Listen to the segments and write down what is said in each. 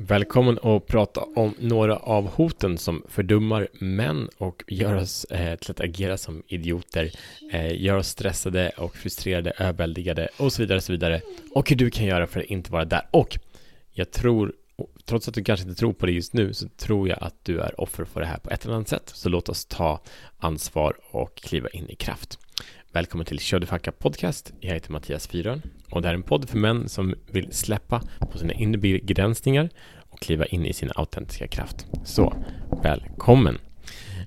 Välkommen att prata om några av hoten som fördummar män och gör oss eh, till att agera som idioter, eh, gör oss stressade och frustrerade, överväldigade och så vidare, och så vidare. Och hur du kan göra för att inte vara där. Och jag tror, trots att du kanske inte tror på det just nu, så tror jag att du är offer för det här på ett eller annat sätt. Så låt oss ta ansvar och kliva in i kraft. Välkommen till Kör du Facka Podcast. Jag heter Mattias Fyrön och det här är en podd för män som vill släppa på sina inre begränsningar och kliva in i sin autentiska kraft. Så, välkommen!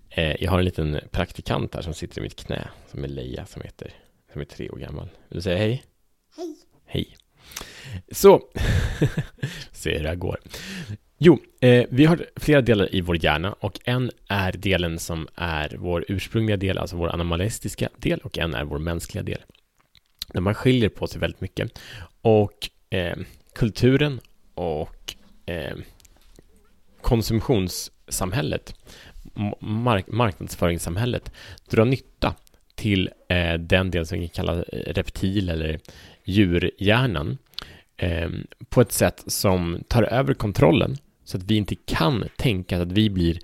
Eh, jag har en liten praktikant här som sitter i mitt knä som är Leia som heter, som är tre år gammal. Vill du säga hej? Hej! Hej! Så, se hur det här går. Jo, eh, vi har flera delar i vår hjärna och en är delen som är vår ursprungliga del, alltså vår animalistiska del och en är vår mänskliga del. Där man skiljer på sig väldigt mycket. Och eh, kulturen och eh, konsumtionssamhället, mark marknadsföringssamhället, drar nytta till eh, den del som vi kallar eh, reptil eller djurhjärnan eh, på ett sätt som tar över kontrollen så att vi inte kan tänka att vi blir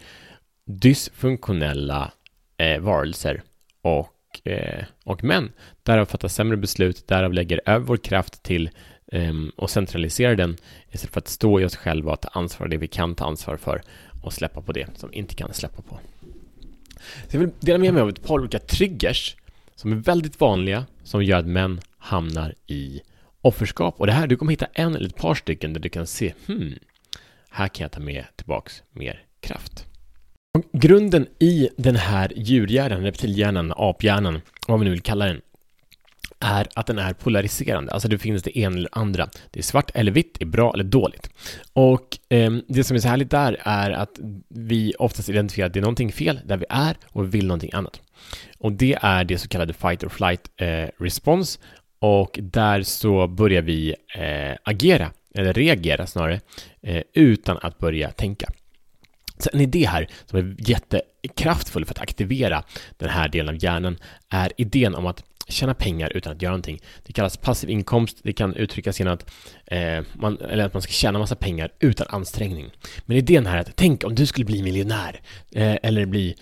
dysfunktionella eh, varelser och, eh, och män. Därav fattar sämre beslut, därav lägger över vår kraft till eh, och centraliserar den istället för att stå i oss själva och ta ansvar för det vi kan ta ansvar för och släppa på det som vi inte kan släppa på. Så jag vill dela med mig av ett par olika triggers som är väldigt vanliga som gör att män hamnar i offerskap. Och det här, du kommer hitta en eller ett par stycken där du kan se, hmm, här kan jag ta med tillbaks mer kraft. Och grunden i den här djurhjärnan, reptilhjärnan, aphjärnan, vad vi nu vill kalla den, är att den är polariserande. Alltså det finns det ena eller andra. Det är svart eller vitt, det är bra eller dåligt. Och eh, det som är så härligt där är att vi oftast identifierar att det är någonting fel där vi är och vi vill någonting annat. Och det är det så kallade fight or flight eh, response och där så börjar vi eh, agera eller reagera snarare, eh, utan att börja tänka. Så en idé här som är jättekraftfull för att aktivera den här delen av hjärnan är idén om att tjäna pengar utan att göra någonting. Det kallas passiv inkomst, det kan uttryckas genom att, eh, man, eller att man ska tjäna massa pengar utan ansträngning. Men idén här är att tänk om du skulle bli miljonär eh, eller bli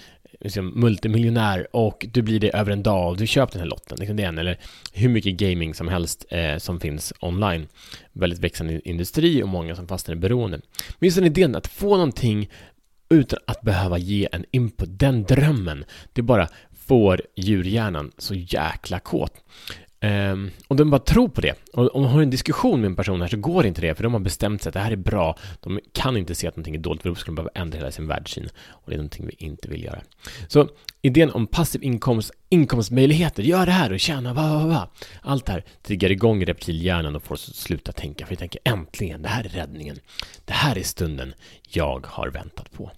liksom, multimiljonär och du blir det över en dag och du köper den här lotten, liksom det är en, eller hur mycket gaming som helst eh, som finns online. Väldigt växande industri och många som fastnar i beroende. Men just den idén att få någonting utan att behöva ge en input, den drömmen, det bara får djurhjärnan så jäkla kåt. Um, och de bara tror på det. Och om man har en diskussion med en person här så går inte det, för de har bestämt sig att det här är bra. De kan inte se att någonting är dåligt, för då skulle de behöva ändra hela sin världssyn. Och det är någonting vi inte vill göra. Så idén om passiv inkomst, inkomstmöjligheter, gör det här och tjäna, va, va, va. Allt det här triggar igång reptilhjärnan och får oss att sluta tänka, för vi tänker äntligen, det här är räddningen. Det här är stunden jag har väntat på.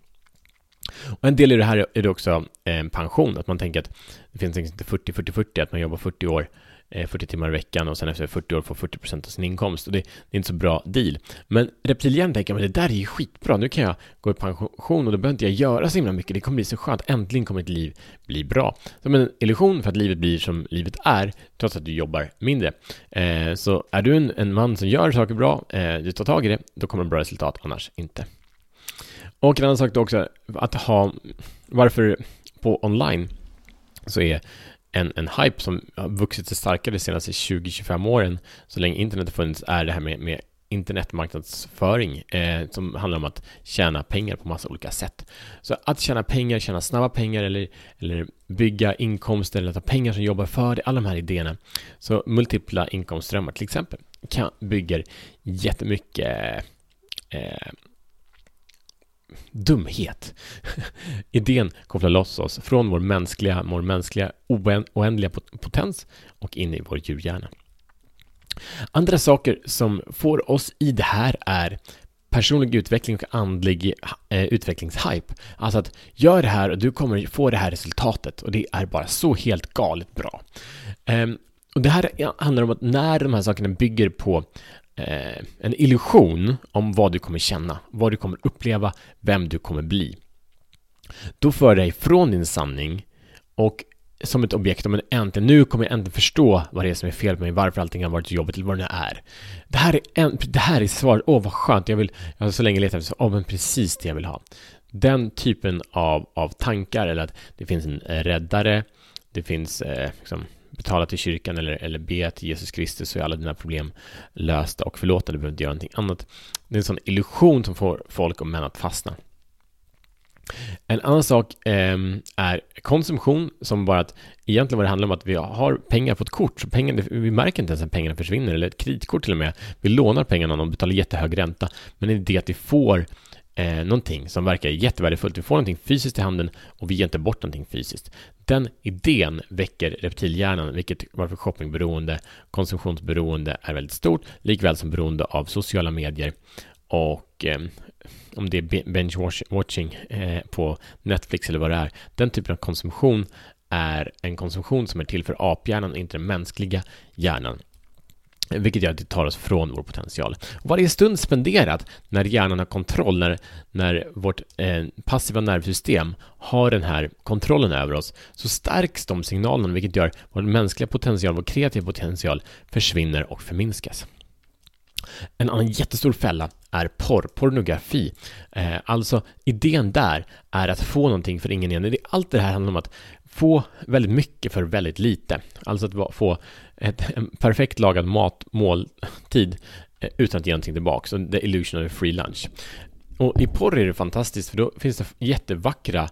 Och en del i det här är det också eh, pension, att man tänker att det finns liksom inte 40-40-40, att man jobbar 40 år Eh, 40 timmar i veckan och sen efter 40 år får 40% av sin inkomst och det, det är inte så bra deal. Men reptilhjärnan tänker att det där är ju skitbra, nu kan jag gå i pension och då behöver inte jag göra så himla mycket, det kommer bli så skönt, äntligen kommer mitt liv bli bra. Som en illusion för att livet blir som livet är, trots att du jobbar mindre. Eh, så är du en, en, man som gör saker bra, eh, du tar tag i det, då kommer det bra resultat, annars inte. Och en annan sak då också, att ha, varför på online så är en, en hype som har vuxit sig starkare de senaste 20-25 åren, så länge internet har funnits, är det här med, med internetmarknadsföring eh, som handlar om att tjäna pengar på massa olika sätt. Så att tjäna pengar, tjäna snabba pengar eller, eller bygga inkomster eller ta pengar som jobbar för dig, alla de här idéerna. Så multipla inkomstströmmar till exempel kan, bygger jättemycket eh, dumhet. Idén kopplar loss oss från vår mänskliga, vår mänskliga oändliga potens och in i vår djurhjärna. Andra saker som får oss i det här är personlig utveckling och andlig eh, utvecklingshype. Alltså att gör det här och du kommer få det här resultatet och det är bara så helt galet bra. Eh, och det här handlar om att när de här sakerna bygger på eh, en illusion om vad du kommer känna, vad du kommer uppleva, vem du kommer bli. Då för dig från din sanning och som ett objekt om äntligen, nu kommer jag äntligen förstå vad det är som är fel med mig, varför allting har varit jobbigt eller vad det nu är. Det här är, en, det här är svaret, åh vad skönt, jag vill, jag har så länge letat efter, åh men precis det jag vill ha. Den typen av, av tankar, eller att det finns en eh, räddare, det finns eh, liksom, betala till kyrkan eller, eller be till Jesus Kristus så är alla dina problem lösta och förlåta, du behöver inte göra någonting annat. Det är en sån illusion som får folk och män att fastna. En annan sak eh, är konsumtion, som bara att egentligen vad det handlar om att vi har pengar på ett kort, så pengar, vi märker inte ens att pengarna försvinner, eller ett kreditkort till och med. Vi lånar pengarna och betalar jättehög ränta, men det är det att vi får eh, någonting som verkar jättevärdefullt. Vi får någonting fysiskt i handen och vi ger inte bort någonting fysiskt. Den idén väcker reptilhjärnan, vilket varför shoppingberoende, konsumtionsberoende är väldigt stort, likväl som beroende av sociala medier och eh, om det är binge-watching eh, på Netflix eller vad det är. Den typen av konsumtion är en konsumtion som är till för aphjärnan, inte den mänskliga hjärnan. Vilket gör att det tar oss från vår potential. Varje stund spenderat när hjärnan har kontroll, när, när vårt eh, passiva nervsystem har den här kontrollen över oss, så stärks de signalerna, vilket gör att vår mänskliga potential, vår kreativa potential försvinner och förminskas. En annan jättestor fälla är porr, pornografi. Eh, alltså idén där är att få någonting för ingen igen. Allt det här handlar om att få väldigt mycket för väldigt lite. Alltså att få ett, en perfekt lagad mat, måltid eh, utan att ge någonting tillbaka. Så the illusion of a free lunch. Och i porr är det fantastiskt för då finns det jättevackra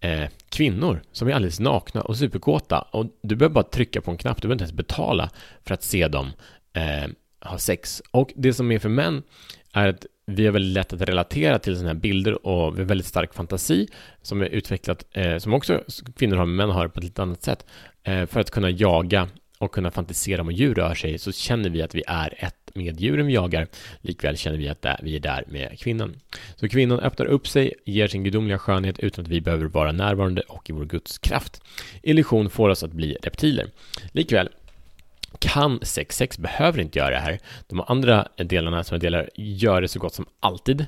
eh, kvinnor som är alldeles nakna och superkåta och du behöver bara trycka på en knapp, du behöver inte ens betala för att se dem eh, ha sex. Och det som är för män är att vi har väldigt lätt att relatera till sådana här bilder och vi har väldigt stark fantasi som är utvecklat, eh, som också kvinnor har, men män har på ett lite annat sätt. Eh, för att kunna jaga och kunna fantisera om hur djur rör sig så känner vi att vi är ett med djuren vi jagar. Likväl känner vi att vi är där med kvinnan. Så kvinnan öppnar upp sig, ger sin gudomliga skönhet utan att vi behöver vara närvarande och i vår Guds kraft. Illusion får oss att bli reptiler. Likväl kan sex. Sex behöver inte göra det här. De andra delarna som jag delar gör det så gott som alltid.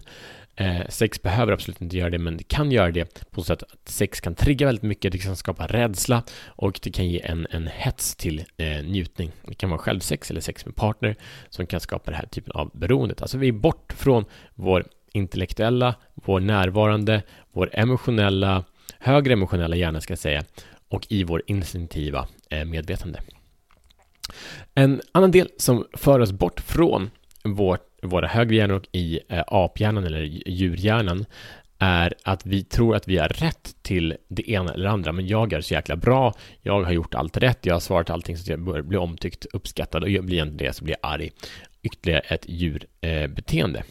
Eh, sex behöver absolut inte göra det, men det kan göra det på så sätt att sex kan trigga väldigt mycket, det kan skapa rädsla och det kan ge en, en hets till eh, njutning. Det kan vara självsex eller sex med partner som kan skapa den här typen av beroendet. Alltså vi är bort från vår intellektuella, vår närvarande, vår emotionella, högre emotionella hjärna ska jag säga, och i vår instinktiva eh, medvetande. En annan del som för oss bort från vårt, våra högre hjärnor och i eh, aphjärnan eller djurhjärnan är att vi tror att vi har rätt till det ena eller andra, men jag är så jäkla bra, jag har gjort allt rätt, jag har svarat allting så att jag börjar bli omtyckt, uppskattad och blir jag inte det så blir jag arg. Ytterligare ett djurbeteende. Eh,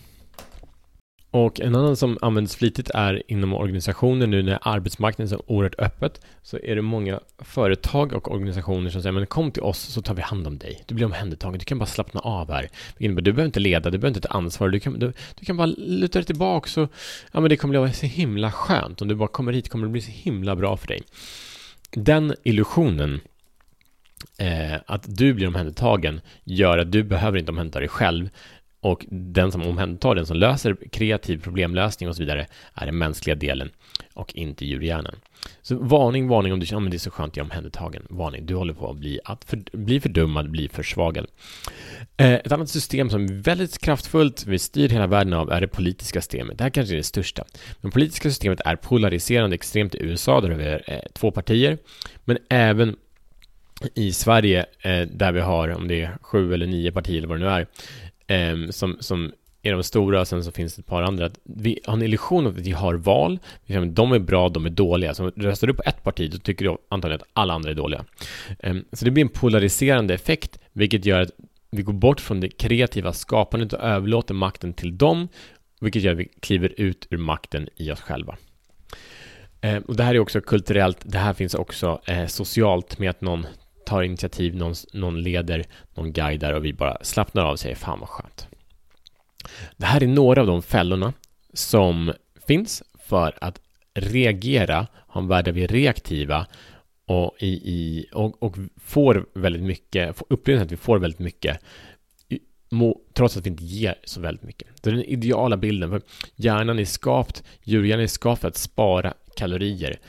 och en annan som används flitigt är inom organisationer nu när arbetsmarknaden är så oerhört öppet så är det många företag och organisationer som säger men kom till oss så tar vi hand om dig. Du blir omhändertagen, du kan bara slappna av här. Du behöver inte leda, du behöver inte ta ansvar, du kan, du, du kan bara luta dig tillbaka så ja men det kommer bli så himla skönt. Om du bara kommer hit kommer det bli så himla bra för dig. Den illusionen eh, att du blir omhändertagen gör att du behöver inte omhänderta dig själv och den som omhändertar den som löser kreativ problemlösning och så vidare är den mänskliga delen och inte djurhjärnan. Så varning, varning om du känner att det är så skönt, jag är omhändertagen. Varning, du håller på att bli, att för, bli fördummad, bli försvagad. Eh, ett annat system som är väldigt kraftfullt, vi styr hela världen av, är det politiska systemet. Det här kanske är det största. Men politiska systemet är polariserande extremt i USA, där vi har eh, två partier, men även i Sverige, eh, där vi har, om det är sju eller nio partier eller vad det nu är, Ehm, som, som är de stora och sen så finns det ett par andra. Vi har en illusion av att vi har val. De är bra, de är dåliga. Så röstar du på ett parti, då tycker du antagligen att alla andra är dåliga. Ehm, så det blir en polariserande effekt, vilket gör att vi går bort från det kreativa skapandet och överlåter makten till dem, vilket gör att vi kliver ut ur makten i oss själva. Ehm, och det här är också kulturellt, det här finns också eh, socialt med att någon tar initiativ, någon, någon leder, någon guidar och vi bara slappnar av och säger fan vad skönt. Det här är några av de fällorna som finns för att reagera, ha en värld där vi är reaktiva och, i, i, och, och får väldigt mycket, upplever upplevelsen att vi får väldigt mycket trots att vi inte ger så väldigt mycket. Det är den ideala bilden, för hjärnan är skapt, djurhjärnan är skapt för att spara kalorier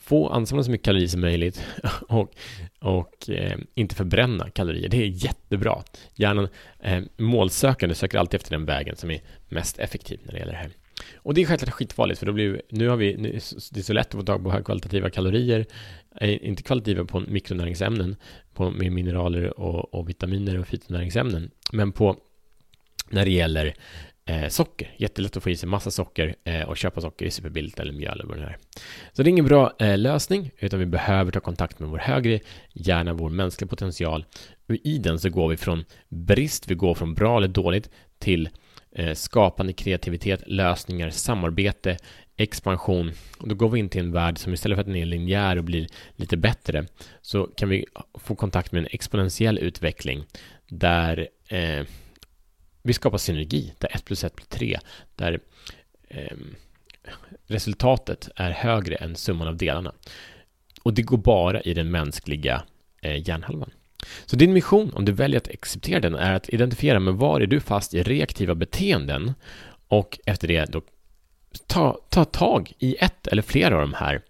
få ansamla så mycket kalorier som möjligt och, och eh, inte förbränna kalorier. Det är jättebra. Hjärnan, eh, målsökande söker alltid efter den vägen som är mest effektiv när det gäller det här. Och det är självklart skitfarligt för då blir nu har vi, nu, det är så lätt att få tag på högkvalitativa kalorier, eh, inte kvalitativa på mikronäringsämnen, på, med mineraler och, och vitaminer och fytonäringsämnen, men på när det gäller eh, socker. Jättelätt att få i sig massa socker eh, och köpa socker är superbilligt eller mjöl eller vad det är. Så det är ingen bra eh, lösning, utan vi behöver ta kontakt med vår högre hjärna, vår mänskliga potential. Och i den så går vi från brist, vi går från bra eller dåligt till eh, skapande kreativitet, lösningar, samarbete, expansion. Och då går vi in till en värld som istället för att den är linjär och blir lite bättre så kan vi få kontakt med en exponentiell utveckling där eh, vi skapar synergi, där 1 plus 1 blir 3, där eh, resultatet är högre än summan av delarna. Och det går bara i den mänskliga eh, hjärnhalvan. Så din mission, om du väljer att acceptera den, är att identifiera med var är du fast i reaktiva beteenden och efter det då ta, ta tag i ett eller flera av de här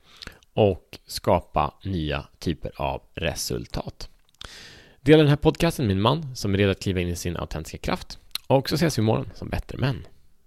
och skapa nya typer av resultat. Dela den här podcasten med min man som är redo att kliva in i sin autentiska kraft. Och så ses vi imorgon som bättre män.